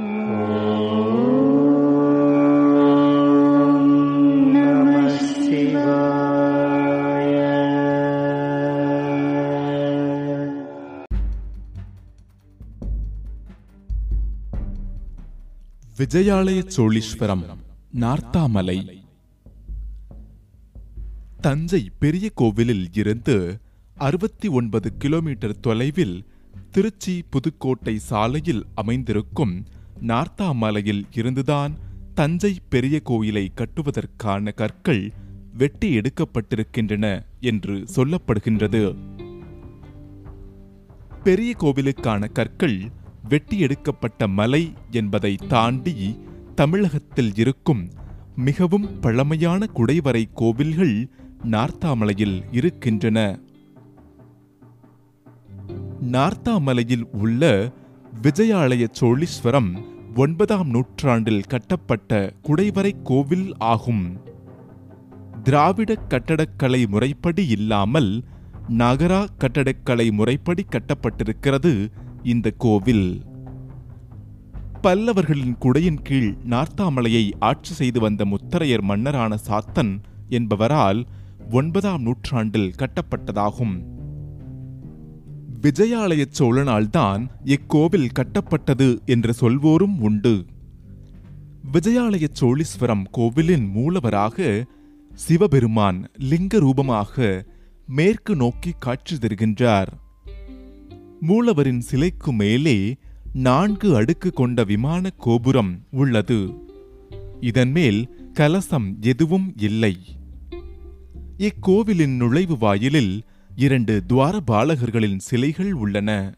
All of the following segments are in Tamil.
Mm. விஜயாலய சோழீஸ்வரம் நார்த்தாமலை. தஞ்சை பெரிய கோவிலில் இருந்து அறுபத்தி ஒன்பது கிலோமீட்டர் தொலைவில் திருச்சி புதுக்கோட்டை சாலையில் அமைந்திருக்கும் நார்த்தாமலையில் இருந்துதான் தஞ்சை பெரிய கோயிலை கட்டுவதற்கான கற்கள் வெட்டி எடுக்கப்பட்டிருக்கின்றன என்று சொல்லப்படுகின்றது. பெரிய கோவிலுக்கான கற்கள் வெட்டி எடுக்கப்பட்ட மலை என்பதை தாண்டி தமிழகத்தில் இருக்கும் மிகவும் பழமையான குடைவரை கோவில்கள் நார்த்தாமலையில் இருக்கின்றன. நார்த்தாமலையில் உள்ள விஜயாலய சோழீஸ்வரம் ஒன்பதாம் நூற்றாண்டில் கட்டப்பட்ட குடைவரை கோவில் ஆகும். திராவிட கட்டடக்கலை முறைப்படி இல்லாமல் நகரா கட்டடக்கலை முறைப்படி கட்டப்பட்டிருக்கிறது இந்த கோவில் பல்லவர்களின் குடையின் கீழ் நார்த்தாமலையை ஆட்சி செய்து வந்த முத்தரையர் மன்னரான சாத்தன் என்பவரால் ஒன்பதாம் நூற்றாண்டில் கட்டப்பட்டதாகும். விஜயாலய சோழனால்தான் இக்கோவில் கட்டப்பட்டது என்று சொல்வோரும் உண்டு. விஜயாலய சோழீஸ்வரம் கோவிலின் மூலவராக சிவபெருமான் லிங்க ரூபமாக மேற்கு நோக்கி காட்சி தருகின்றார். மூலவரின் சிலைக்கு மேலே நான்கு அடுக்கு கொண்ட விமான கோபுரம் உள்ளது. இதன் மேல் கலசம் எதுவும் இல்லை. இக்கோவிலின் நுழைவு வாயிலில் இரண்டு துவாரபாலகர்களின் சிலைகள் உள்ளன.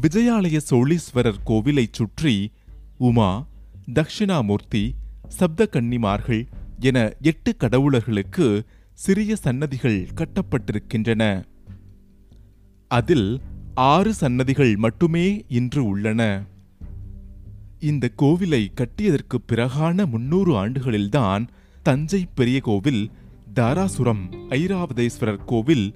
விஜயாலய சோழீஸ்வரர் கோவிலைச் சுற்றி உமா தக்ஷிணாமூர்த்தி சப்தகன்னிமார்கள் என எட்டு கடவுளர்களுக்கு சிறிய சன்னதிகள் கட்டப்பட்டிருக்கின்றன. அதில் ஆறு சன்னதிகள் மட்டுமே இன்று உள்ளன. இந்த கோவிலை கட்டியதற்கு பிறகான முன்னூறு ஆண்டுகளில்தான் தஞ்சை பெரிய கோவில் தாராசுரம் ஐராவதேஸ்வரர் கோவில்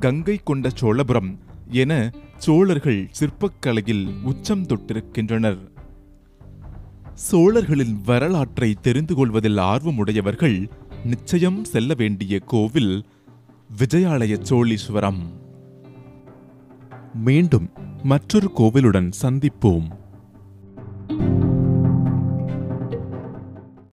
கங்கை கொண்ட சோழபுரம் என சோழர்கள் சிற்பக்கலையில் உச்சம் தொட்டிருக்கின்றனர். சோழர்களின் வரலாற்றை தெரிந்து கொள்வதில் ஆர்வமுடையவர்கள் நிச்சயம் செல்ல வேண்டிய கோவில் விஜயாலய சோழீஸ்வரம். மீண்டும் மற்றொரு கோவிலுடன் சந்திப்போம்.